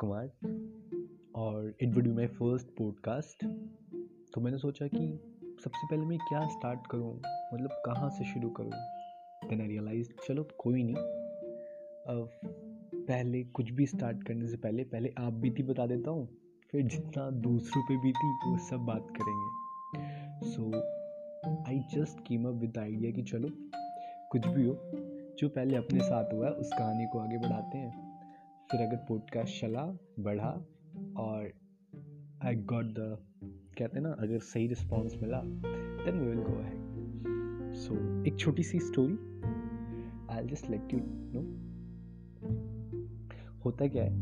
कुमार और it would be my first podcast तो मैंने सोचा कि सबसे पहले मैं क्या स्टार्ट करूँ? मतलब कहाँ से शुरू करूँ? देन आई रियलाइज़ चलो कोई नहीं। अब पहले कुछ भी स्टार्ट करने से पहले पहले आप बीती बता देता हूँ, फिर जितना दूसरों पे बीती, वो सब बात करेंगे। So I just came up with idea कि चलो, कुछ भी हो, जो पहले अपने साथ हुआ है, उस कहानी को आगे बढ़ाते हैं। फिर अगर पॉडकास्ट चला, बढ़ा और आई गॉट द कहते हैं ना, अगर सही रिस्पॉन्स मिला देन वी विल गो है सो एक छोटी सी story I just let you know होता क्या है,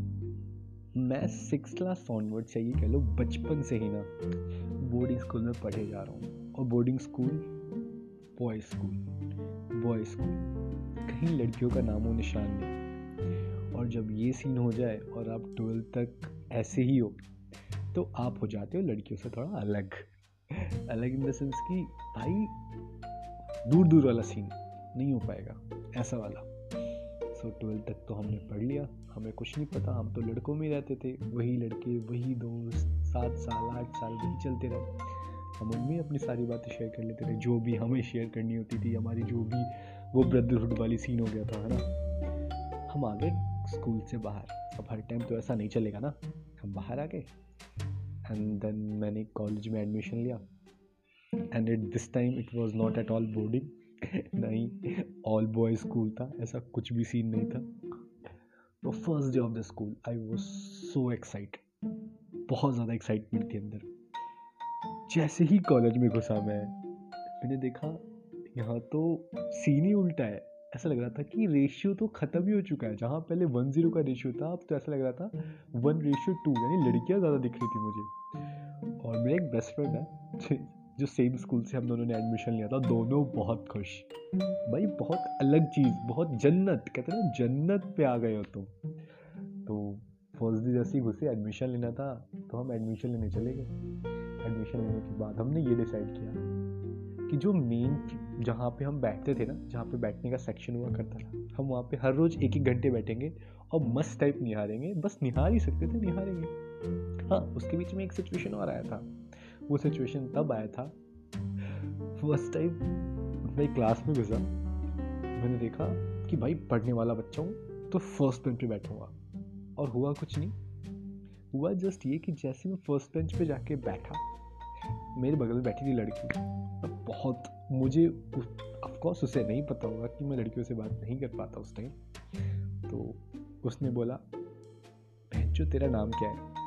मैं सिक्स क्लास ऑनवर्ड चाहिए कह लो, बचपन से ही ना बोर्डिंग स्कूल में पढ़े जा रहा हूँ. और boarding school boy school boy school कहीं लड़कियों का नामो निशान नहीं. और जब ये सीन हो जाए और आप ट्वेल्थ तक ऐसे ही हो तो आप हो जाते हो लड़कियों से थोड़ा अलग। अलग इन द सेंस कि भाई दूर दूर वाला सीन नहीं हो पाएगा, ऐसा वाला। सो ट्वेल्थ तक तो हमने पढ़ लिया, हमें कुछ नहीं पता, हम तो लड़कों में रहते थे, वही लड़के, वही दोस्त, सात साल, आठ साल वही चलते रहे। हम उनमें अपनी सारी बातें शेयर कर लेते थे जो भी हमें शेयर करनी होती थी, हमारी जो भी वो ब्रदरहुड वाली सीन हो गया था, है ना? हम आ गए स्कूल से बाहर। अब हर टाइम तो ऐसा नहीं चलेगा ना। हम बाहर आ गए। एंड देन मैंने कॉलेज में एडमिशन लिया। And at this time it was not at all boarding नहीं ऑल बॉय स्कूल था। ऐसा कुछ भी सीन नहीं था। तो first day of the school I was so excite बहुत ज़्यादा एक्साइटमेंट थी अंदर। जैसे ही कॉलेज में घुसा मैं, मैंने देखा, यहाँ तो सीन ही उल्टा है। ऐसा लग रहा था कि रेशियो तो ख़त्म ही हो चुका है। जहाँ पहले वन ज़ीरो का रेशियो था, अब तो ऐसा लग रहा था वन रेशियो टू यानी लड़कियाँ ज़्यादा दिख रही थी मुझे। और मेरा एक बेस्ट फ्रेंड है, जो सेम स्कूल से हम दोनों ने एडमिशन लिया था। दोनों बहुत खुश। भाई, बहुत अलग चीज़, बहुत जन्नत, कहते हैं ना, जन्नत पे आ गए हो तो फ़र्स्ट डे जैसे ही घुसे एडमिशन लेना था तो हम एडमिशन लेने चले गए। एडमिशन लेने के बाद हमने ये डिसाइड किया कि जो मेन जहाँ पे हम बैठते थे ना, जहाँ पे बैठने का सेक्शन हुआ करता था, हम वहाँ पे हर रोज़ एक एक घंटे बैठेंगे और मस्त टाइप निहारेंगे। बस निहार ही सकते थे, निहारेंगे। हाँ उसके बीच में एक सिचुएशन और आया था। वो सिचुएशन तब आया था। फ़र्स्ट टाइम मैं क्लास में घुसा। मैंने देखा कि भाई पढ़ने वाला बच्चा हूँ तो फ़र्स्ट बेंच पे बैठूँगा। और हुआ कुछ नहीं। हुआ जस्ट ये कि जैसे मैं फ़र्स्ट बेंच पे जाके बैठा, मेरे बगल में बैठी थी लड़की। बहुत मुझे ऑफकोर्स उसे नहीं पता होगा कि मैं लड़कियों से बात नहीं कर पाता उस टाइम तो उसने बोला जो तेरा नाम क्या है?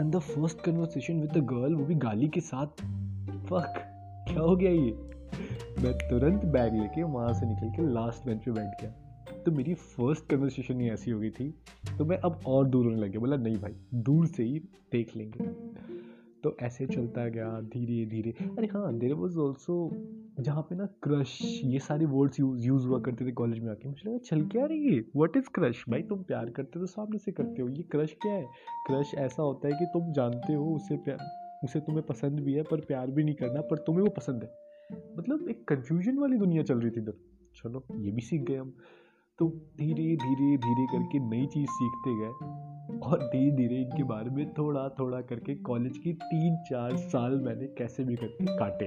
And the first conversation with the girl वो भी गाली के साथ. फक क्या हो गया ये? मैं तुरंत बैग लेके वहाँ से निकल के लास्ट बेंच पे बैठ गया. तो मेरी फ़र्स्ट कन्वर्सेशन ही ऐसी हो गई थी. तो मैं अब और दूर होने लगे बोला, नहीं भाई, दूर से ही देख लेंगे. तो ऐसे चलता गया धीरे धीरे। अरे हाँ देर वॉज़ ऑल्सो जहाँ पे ना क्रश ये सारे वर्ड्स यूज़ यूज़ हुआ करते थे कॉलेज में आके। मुझे लगा चल क्या रही है वट इज़ क्रश भाई तुम प्यार करते हो तो सामने से करते हो। ये क्रश क्या है? क्रश ऐसा होता है कि तुम जानते हो उसे प्यार उसे तुम्हें पसंद भी है पर प्यार भी नहीं करना पर तुम्हें वो पसंद है। मतलब एक कन्फ्यूज़न वाली दुनिया चल रही थी इधर। चलो ये भी सीख गए हम। तो धीरे धीरे धीरे करके नई चीज़ सीखते गए। और धीरे धीरे इनके बारे में थोड़ा थोड़ा करके कॉलेज की तीन चार साल मैंने कैसे भी करके काटे।